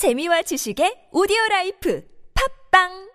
재미와 지식의 오디오 라이프. 팝빵